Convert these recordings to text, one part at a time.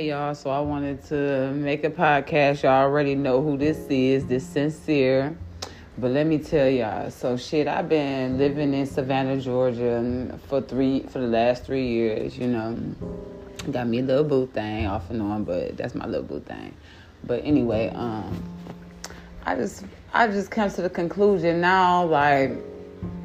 Hey y'all, so I wanted to make a podcast. Y'all already know who this is, this sincere. But let me tell y'all, so shit, I've been living in Savannah, Georgia for three for the last three years, you know. Got me a little boo thing off and on, but that's my little boo thing. But anyway, um I just I just come to the conclusion now, like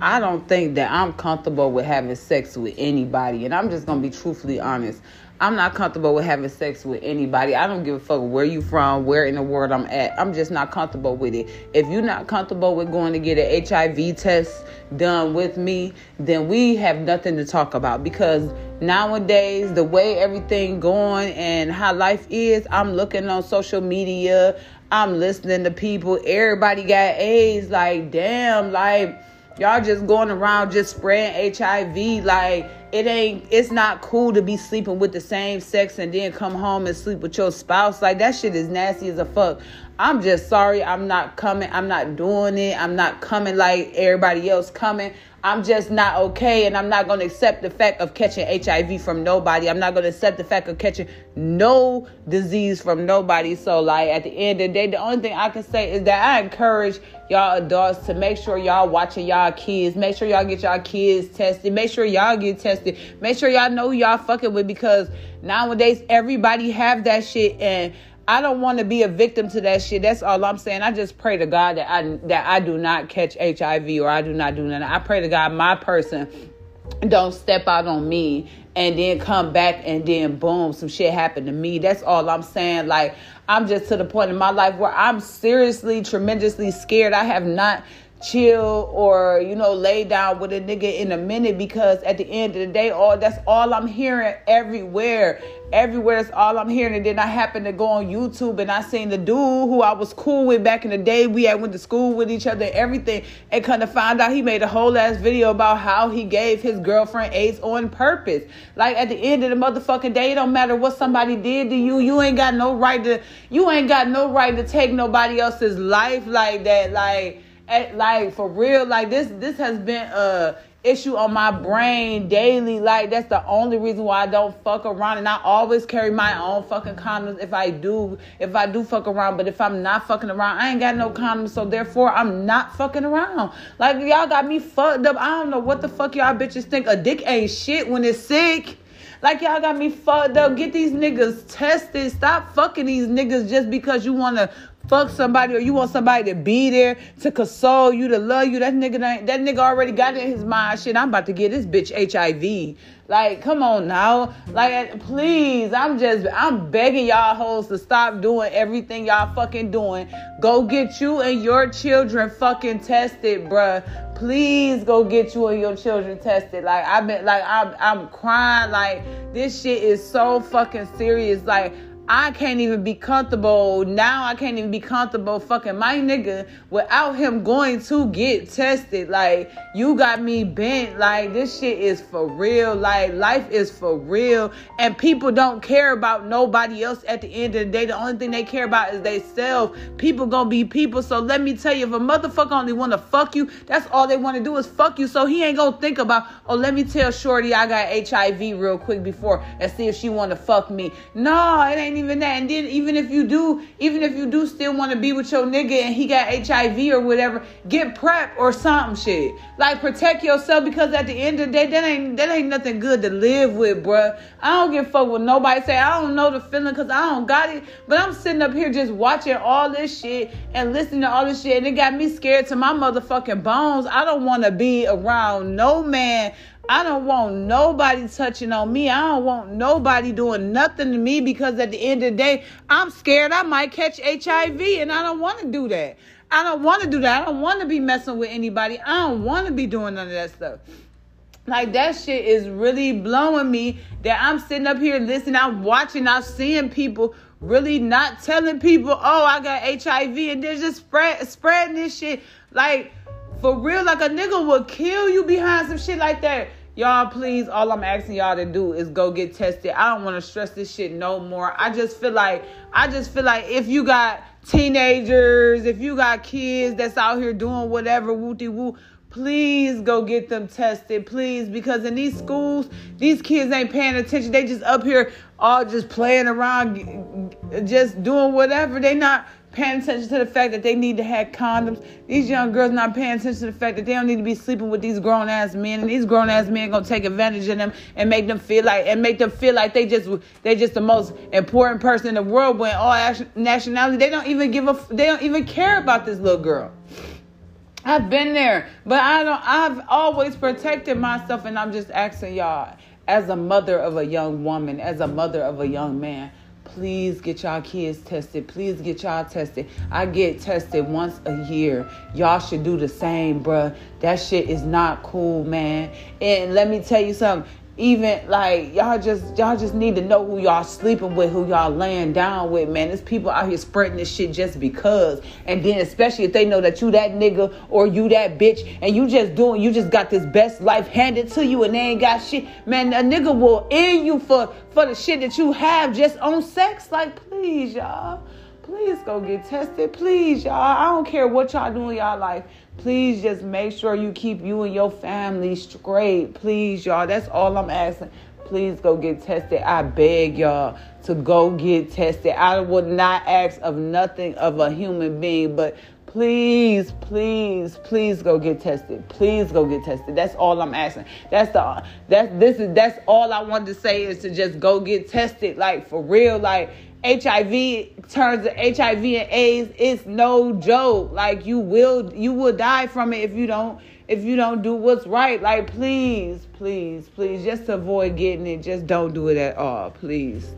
I don't think that I'm comfortable with having sex with anybody. And I'm just gonna be truthfully honest. I'm not comfortable with having sex with anybody. I don't give a fuck where you from, where in the world I'm at. I'm just not comfortable with it. If you're not comfortable with going to get an HIV test done with me, then we have nothing to talk about because nowadays the way everything going and how life is, I'm looking on social media, I'm listening to people, everybody got AIDS like damn, like Y'all just going around just spreading HIV. Like, it ain't, it's not cool to be sleeping with the same sex and then come home and sleep with your spouse. Like, that shit is nasty as a fuck. I'm just sorry. I'm not coming. I'm not doing it. I'm not coming like everybody else coming. I'm just not okay, and I'm not to accept the fact of catching HIV from nobody. I'm not to accept the fact of catching no disease from nobody. So, like, at the end of the day, the only thing I can say is that I encourage y'all adults to make sure y'all watching y'all kids. Make sure y'all get y'all kids tested. Make sure y'all get tested. Make sure y'all know y'all fucking with because nowadays everybody have that shit and I don't want to be a victim to that shit. That's all I'm saying. I just pray to God that I that I do not catch HIV or I do not do nothing. I pray to God my person don't step out on me and then come back and then boom, some shit happened to me. That's all I'm saying. Like I'm just to the point in my life where I'm seriously tremendously scared. I have not chill or you know lay down with a nigga in a minute because at the end of the day all that's all I'm hearing everywhere. Everywhere is all I'm hearing. And then I happened to go on YouTube and I seen the dude who I was cool with back in the day. We had went to school with each other and everything and kind of found out he made a whole ass video about how he gave his girlfriend AIDS on purpose. Like at the end of the motherfucking day it don't matter what somebody did to you you ain't got no right to you ain't got no right to take nobody else's life like that. Like Eh, like for real like this this has been a issue on my brain daily. Like that's the only reason why i don't fuck around. And i always carry my own fucking condoms if i do if i do fuck around. But if i'm not fucking around i ain't got no condoms. So therefore i'm not fucking around. Like y'all got me fucked up. I don't know what the fuck y'all bitches think. A dick ain't shit when it's sick. Like y'all got me fucked up. Get these niggas tested. Stop fucking these niggas just because you wanna fuck somebody or you want somebody to be there to console you, to love you. That nigga that nigga already got in his mind, shit, I'm about to get this bitch HIV. Like, come on now. Like, please, I'm just, I'm begging y'all hoes to stop doing everything y'all fucking doing. Go get you and your children fucking tested, bruh. Please go get you and your children tested. Like, I've been, like, I'm, I'm crying. Like, this shit is so fucking serious. Like, I can't even be comfortable. Now I can't even be comfortable fucking my nigga without him going to get tested. Like, you got me bent. Like, this shit is for real. Like, life is for real. And people don't care about nobody else at the end of the day. The only thing they care about is they self. People gonna be people. So let me tell you, if a motherfucker only wanna fuck you, that's all they wanna do is fuck you. So he ain't gonna think about, oh, let me tell Shorty I got HIV real quick before and see if she wanna fuck me. No, it ain't ain't even that. And then even if you do, even if you do still want to be with your nigga and he got HIV or whatever, get PrEP or something shit. Like protect yourself because at the end of the day, that ain't that ain't nothing good to live with, bruh. I don't give fuck what nobody say. I don't know the feeling because I don't got it. But I'm sitting up here just watching all this shit and listening to all this shit, and it got me scared to my motherfucking bones. I don't want to be around no man I don't want nobody touching on me. I don't want nobody doing nothing to me because at the end of the day, I'm scared I might catch HIV and I don't want to do that. I don't want to do that. I don't want to be messing with anybody. I don't want to be doing none of that stuff. Like that shit is really blowing me that I'm sitting up here listening, I'm watching, I'm seeing people really not telling people, oh, I got HIV, and they're just spread spreading this shit. Like for real, like a nigga would kill you behind some shit like that. Y'all, please, all I'm asking y'all to do is go get tested. I don't want to stress this shit no more. I just feel like, I just feel like if you got teenagers, if you got kids that's out here doing whatever, wooty woo, please go get them tested, please, because in these schools, these kids ain't paying attention. They just up here all just playing around, just doing whatever. They not paying attention to the fact that they need to have condoms. These young girls not paying attention to the fact that they don't need to be sleeping with these grown ass men, and these grown ass men gonna take advantage of them and make them feel like and make them feel like they just they just the most important person in the world. When all nationality, they don't even give a they don't even care about this little girl. I've been there, but I don't. I've always protected myself, and I'm just asking y'all, as a mother of a young woman, as a mother of a young man, please get y'all kids tested. Please get y'all tested. I get tested once a year. Y'all should do the same, bruh. That shit is not cool, man. And let me tell you something even like y'all just y'all just need to know who y'all sleeping with, who y'all laying down with, man. There's people out here spreading this shit just because. And then especially if they know that you that nigga or you that bitch and you just doing you just got this best life handed to you and they ain't got shit. Man, a nigga will end you for for the shit that you have just on sex. Like please, y'all. Please go get tested. Please, y'all. I don't care what y'all do in y'all life. Please just make sure you keep you and your family straight. Please, y'all. That's all I'm asking. Please go get tested. I beg y'all to go get tested. I would not ask of nothing of a human being, but please, please, please go get tested. Please go get tested. That's all I'm asking. That's the that's this is that's all I wanted to say is to just go get tested. Like for real. Like HIV turns to HIV and AIDS, it's no joke. Like you will you will die from it if you don't if you don't do what's right. Like please, please, please, just avoid getting it. Just don't do it at all, please.